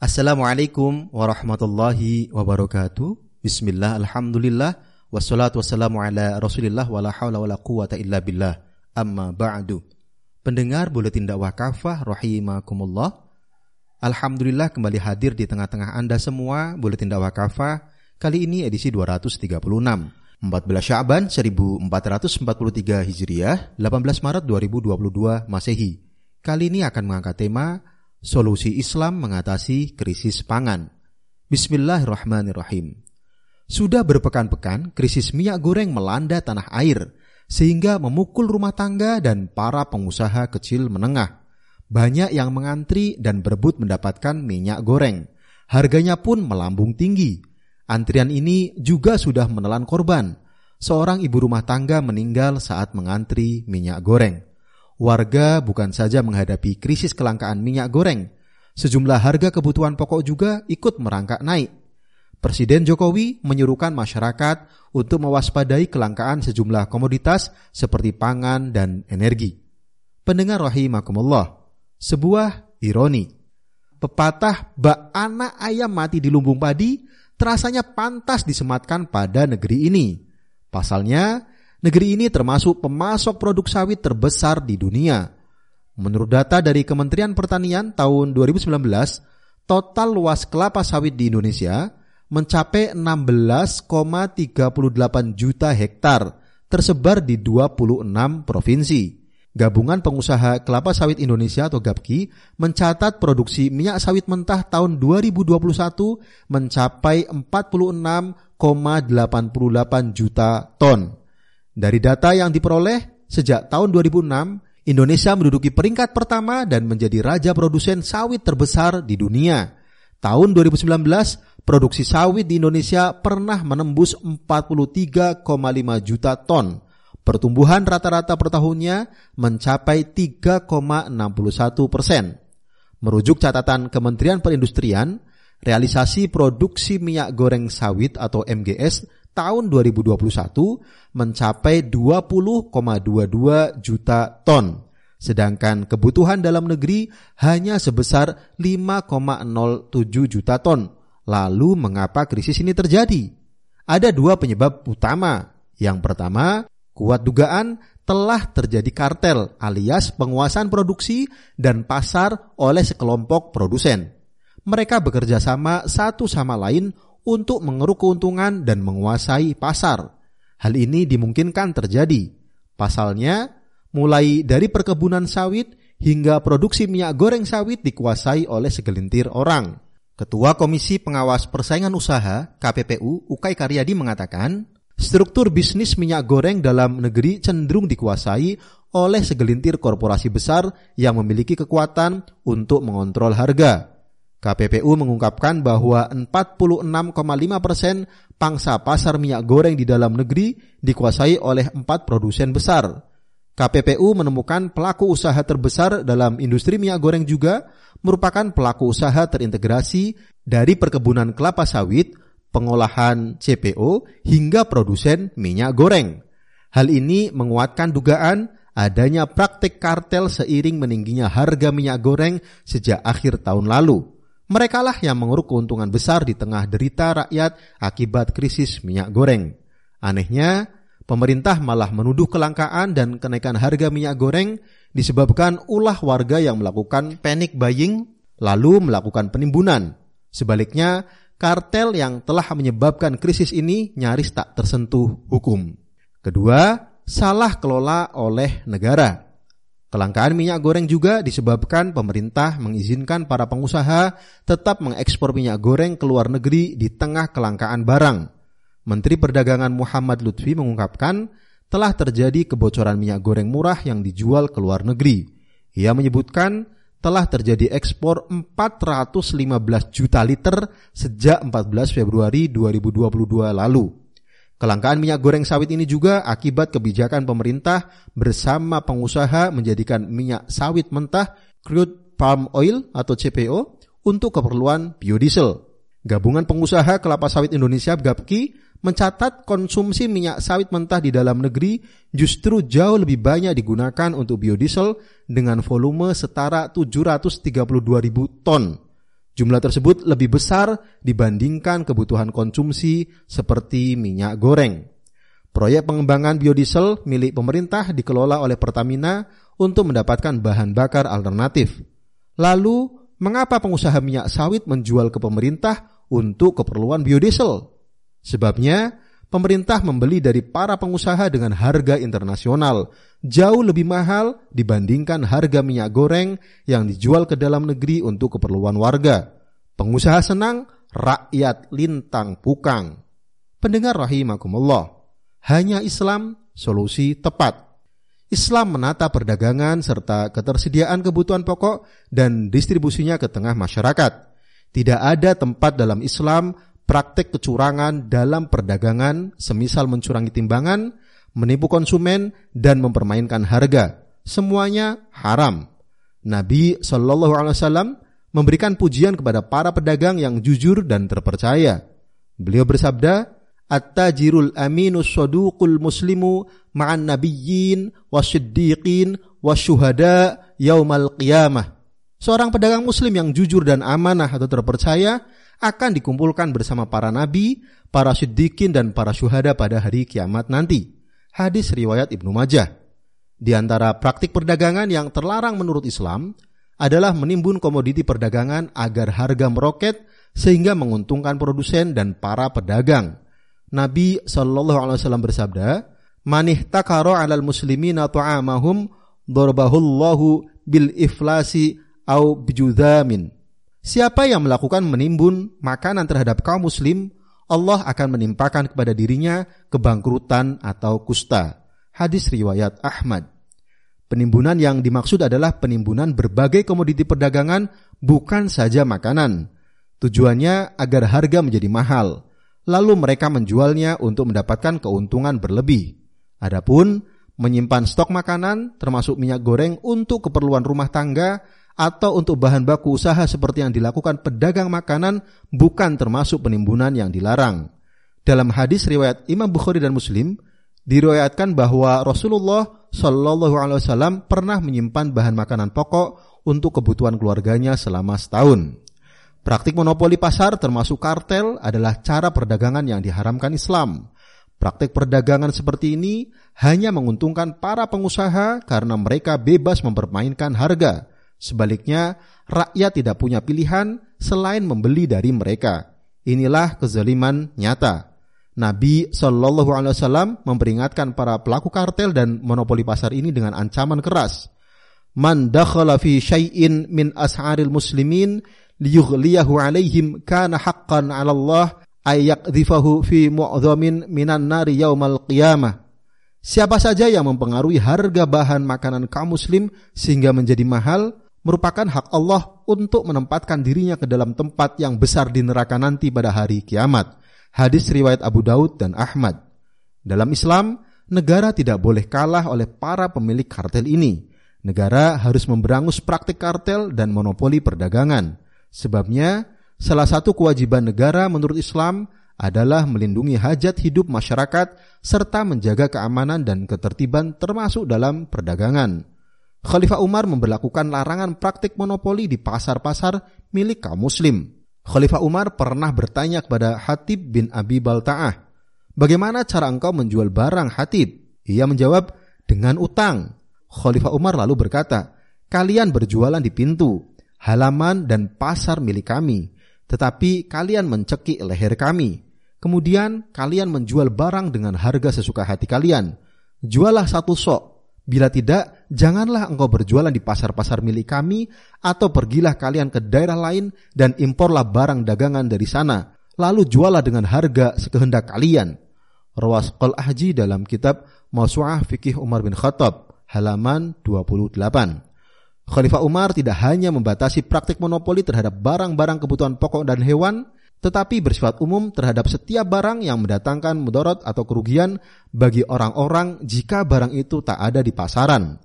Assalamualaikum warahmatullahi wabarakatuh. Bismillah, alhamdulillah, wassalatu wassalamu ala rasulillah wa la hawla wa la quwata illa billah. Amma ba'du. Pendengar Buletin Dakwah Kafah rahimakumullah. Alhamdulillah kembali hadir di tengah-tengah Anda semua Buletin Dakwah Kafah. Kali ini edisi 236. 14 Syaban 1443 Hijriah, 18 Maret 2022 Masehi. Kali ini akan mengangkat tema Solusi Islam mengatasi krisis pangan. Bismillahirrahmanirrahim. Sudah berpekan-pekan krisis minyak goreng melanda tanah air sehingga memukul rumah tangga dan para pengusaha kecil menengah. Banyak yang mengantri dan berebut mendapatkan minyak goreng. Harganya pun melambung tinggi. Antrian ini juga sudah menelan korban. Seorang ibu rumah tangga meninggal saat mengantri minyak goreng warga bukan saja menghadapi krisis kelangkaan minyak goreng, sejumlah harga kebutuhan pokok juga ikut merangkak naik. Presiden Jokowi menyuruhkan masyarakat untuk mewaspadai kelangkaan sejumlah komoditas seperti pangan dan energi. Pendengar rahimakumullah, sebuah ironi. Pepatah bak anak ayam mati di lumbung padi terasanya pantas disematkan pada negeri ini. Pasalnya, Negeri ini termasuk pemasok produk sawit terbesar di dunia. Menurut data dari Kementerian Pertanian tahun 2019, total luas kelapa sawit di Indonesia mencapai 16,38 juta hektar, tersebar di 26 provinsi. Gabungan Pengusaha Kelapa Sawit Indonesia atau GAPKI mencatat produksi minyak sawit mentah tahun 2021 mencapai 46,88 juta ton. Dari data yang diperoleh sejak tahun 2006, Indonesia menduduki peringkat pertama dan menjadi raja produsen sawit terbesar di dunia. Tahun 2019, produksi sawit di Indonesia pernah menembus 43,5 juta ton. Pertumbuhan rata-rata per tahunnya mencapai 3,61 persen. Merujuk catatan Kementerian Perindustrian, realisasi produksi minyak goreng sawit atau MGS tahun 2021 mencapai 20,22 juta ton. Sedangkan kebutuhan dalam negeri hanya sebesar 5,07 juta ton. Lalu mengapa krisis ini terjadi? Ada dua penyebab utama. Yang pertama, kuat dugaan telah terjadi kartel alias penguasaan produksi dan pasar oleh sekelompok produsen. Mereka bekerja sama satu sama lain untuk mengeruk keuntungan dan menguasai pasar. Hal ini dimungkinkan terjadi. Pasalnya, mulai dari perkebunan sawit hingga produksi minyak goreng sawit dikuasai oleh segelintir orang. Ketua Komisi Pengawas Persaingan Usaha KPPU Ukai Karyadi mengatakan, struktur bisnis minyak goreng dalam negeri cenderung dikuasai oleh segelintir korporasi besar yang memiliki kekuatan untuk mengontrol harga. KPPU mengungkapkan bahwa 46,5 persen pangsa pasar minyak goreng di dalam negeri dikuasai oleh empat produsen besar. KPPU menemukan pelaku usaha terbesar dalam industri minyak goreng juga merupakan pelaku usaha terintegrasi dari perkebunan kelapa sawit, pengolahan CPO, hingga produsen minyak goreng. Hal ini menguatkan dugaan adanya praktik kartel seiring meningginya harga minyak goreng sejak akhir tahun lalu. Merekalah yang menguruk keuntungan besar di tengah derita rakyat akibat krisis minyak goreng. Anehnya, pemerintah malah menuduh kelangkaan dan kenaikan harga minyak goreng disebabkan ulah warga yang melakukan panic buying lalu melakukan penimbunan. Sebaliknya, kartel yang telah menyebabkan krisis ini nyaris tak tersentuh hukum. Kedua, salah kelola oleh negara. Kelangkaan minyak goreng juga disebabkan pemerintah mengizinkan para pengusaha tetap mengekspor minyak goreng ke luar negeri di tengah kelangkaan barang. Menteri Perdagangan Muhammad Lutfi mengungkapkan telah terjadi kebocoran minyak goreng murah yang dijual ke luar negeri. Ia menyebutkan telah terjadi ekspor 415 juta liter sejak 14 Februari 2022 lalu. Kelangkaan minyak goreng sawit ini juga akibat kebijakan pemerintah bersama pengusaha menjadikan minyak sawit mentah crude palm oil atau CPO untuk keperluan biodiesel. Gabungan Pengusaha Kelapa Sawit Indonesia GAPKI mencatat konsumsi minyak sawit mentah di dalam negeri justru jauh lebih banyak digunakan untuk biodiesel dengan volume setara 732 ribu ton. Jumlah tersebut lebih besar dibandingkan kebutuhan konsumsi seperti minyak goreng. Proyek pengembangan biodiesel milik pemerintah dikelola oleh Pertamina untuk mendapatkan bahan bakar alternatif. Lalu, mengapa pengusaha minyak sawit menjual ke pemerintah untuk keperluan biodiesel? Sebabnya, pemerintah membeli dari para pengusaha dengan harga internasional jauh lebih mahal dibandingkan harga minyak goreng yang dijual ke dalam negeri untuk keperluan warga. Pengusaha senang, rakyat lintang pukang. Pendengar rahimakumullah. Hanya Islam solusi tepat. Islam menata perdagangan serta ketersediaan kebutuhan pokok dan distribusinya ke tengah masyarakat. Tidak ada tempat dalam Islam praktek kecurangan dalam perdagangan, semisal mencurangi timbangan, menipu konsumen, dan mempermainkan harga. Semuanya haram. Nabi Shallallahu Alaihi Wasallam memberikan pujian kepada para pedagang yang jujur dan terpercaya. Beliau bersabda, at-tajirul aminus saduqul muslimu ma'an nabiyyin wasiddiqin wasyuhada yaumal qiyamah. Seorang pedagang muslim yang jujur dan amanah atau terpercaya akan dikumpulkan bersama para nabi, para siddiqin dan para syuhada pada hari kiamat nanti. Hadis riwayat Ibnu Majah. Di antara praktik perdagangan yang terlarang menurut Islam adalah menimbun komoditi perdagangan agar harga meroket sehingga menguntungkan produsen dan para pedagang. Nabi Shallallahu Alaihi Wasallam bersabda, "Manih takaro alal muslimina ta'amahum dorbahullahu bil iflasi au bijudamin." Siapa yang melakukan menimbun makanan terhadap kaum muslim, Allah akan menimpakan kepada dirinya kebangkrutan atau kusta. Hadis riwayat Ahmad. Penimbunan yang dimaksud adalah penimbunan berbagai komoditi perdagangan, bukan saja makanan. Tujuannya agar harga menjadi mahal lalu mereka menjualnya untuk mendapatkan keuntungan berlebih. Adapun menyimpan stok makanan termasuk minyak goreng untuk keperluan rumah tangga atau untuk bahan baku usaha seperti yang dilakukan pedagang makanan bukan termasuk penimbunan yang dilarang. Dalam hadis riwayat Imam Bukhari dan Muslim diriwayatkan bahwa Rasulullah Shallallahu Alaihi Wasallam pernah menyimpan bahan makanan pokok untuk kebutuhan keluarganya selama setahun. Praktik monopoli pasar termasuk kartel adalah cara perdagangan yang diharamkan Islam. Praktik perdagangan seperti ini hanya menguntungkan para pengusaha karena mereka bebas mempermainkan harga. Sebaliknya, rakyat tidak punya pilihan selain membeli dari mereka. Inilah kezaliman nyata. Nabi Shallallahu Alaihi Wasallam memperingatkan para pelaku kartel dan monopoli pasar ini dengan ancaman keras. Man dakhala fi syai'in min as'aril muslimin liyughliyahu alaihim kana haqqan 'ala Allah ay yakdhifahu fi mu'dhamin minan nari yaumal qiyamah. Siapa saja yang mempengaruhi harga bahan makanan kaum muslim sehingga menjadi mahal merupakan hak Allah untuk menempatkan dirinya ke dalam tempat yang besar di neraka nanti pada hari kiamat. Hadis riwayat Abu Daud dan Ahmad. Dalam Islam, negara tidak boleh kalah oleh para pemilik kartel ini. Negara harus memberangus praktik kartel dan monopoli perdagangan. Sebabnya, salah satu kewajiban negara menurut Islam adalah melindungi hajat hidup masyarakat serta menjaga keamanan dan ketertiban termasuk dalam perdagangan. Khalifah Umar memperlakukan larangan praktik monopoli di pasar-pasar milik kaum muslim. Khalifah Umar pernah bertanya kepada Hatib bin Abi Balta'ah, "Bagaimana cara engkau menjual barang Hatib?" Ia menjawab, "Dengan utang." Khalifah Umar lalu berkata, "Kalian berjualan di pintu, halaman dan pasar milik kami, tetapi kalian mencekik leher kami. Kemudian kalian menjual barang dengan harga sesuka hati kalian. Jualah satu sok. Bila tidak, janganlah engkau berjualan di pasar-pasar milik kami, atau pergilah kalian ke daerah lain dan imporlah barang dagangan dari sana. Lalu jualah dengan harga sekehendak kalian. Rawas Qal Ahji dalam kitab Mausu'ah Fikih Umar bin Khattab, halaman 28. Khalifah Umar tidak hanya membatasi praktik monopoli terhadap barang-barang kebutuhan pokok dan hewan, tetapi bersifat umum terhadap setiap barang yang mendatangkan mudarat atau kerugian bagi orang-orang jika barang itu tak ada di pasaran.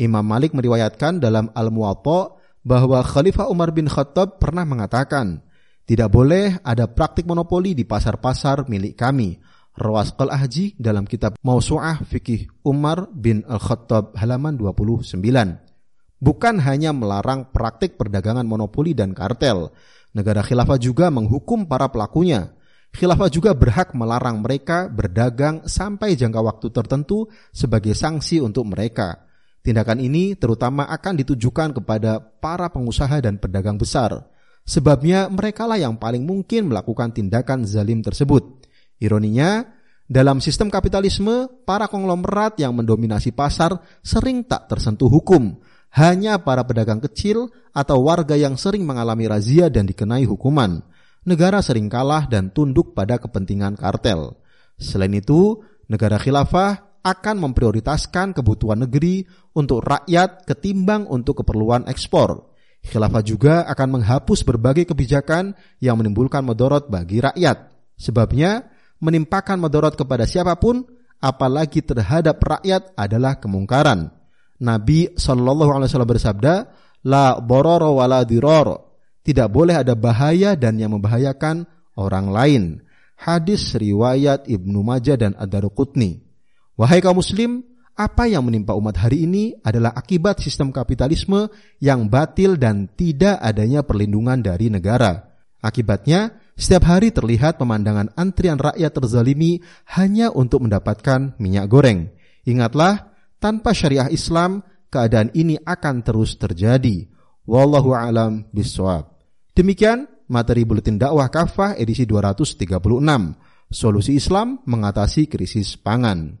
Imam Malik meriwayatkan dalam Al-Muwatta bahwa Khalifah Umar bin Khattab pernah mengatakan, tidak boleh ada praktik monopoli di pasar-pasar milik kami. Rawas Qal Ahji dalam kitab Mausu'ah Fikih Umar bin Al-Khattab halaman 29 bukan hanya melarang praktik perdagangan monopoli dan kartel. Negara khilafah juga menghukum para pelakunya. Khilafah juga berhak melarang mereka berdagang sampai jangka waktu tertentu sebagai sanksi untuk mereka. Tindakan ini terutama akan ditujukan kepada para pengusaha dan pedagang besar. Sebabnya merekalah yang paling mungkin melakukan tindakan zalim tersebut. Ironinya, dalam sistem kapitalisme, para konglomerat yang mendominasi pasar sering tak tersentuh hukum. Hanya para pedagang kecil atau warga yang sering mengalami razia dan dikenai hukuman. Negara sering kalah dan tunduk pada kepentingan kartel. Selain itu, negara khilafah akan memprioritaskan kebutuhan negeri untuk rakyat ketimbang untuk keperluan ekspor. Khilafah juga akan menghapus berbagai kebijakan yang menimbulkan modorot bagi rakyat. Sebabnya, menimpakan modorot kepada siapa pun, apalagi terhadap rakyat adalah kemungkaran. Nabi Shallallahu Alaihi Wasallam bersabda, la bororo wala diroro. Tidak boleh ada bahaya dan yang membahayakan orang lain. Hadis riwayat Ibnu Majah dan Ad-Daruqutni. Wahai kaum muslim, apa yang menimpa umat hari ini adalah akibat sistem kapitalisme yang batil dan tidak adanya perlindungan dari negara. Akibatnya, setiap hari terlihat pemandangan antrian rakyat terzalimi hanya untuk mendapatkan minyak goreng. Ingatlah, tanpa syariah Islam, keadaan ini akan terus terjadi. Wallahu alam biswab. Demikian materi buletin dakwah kafah edisi 236. Solusi Islam mengatasi krisis pangan.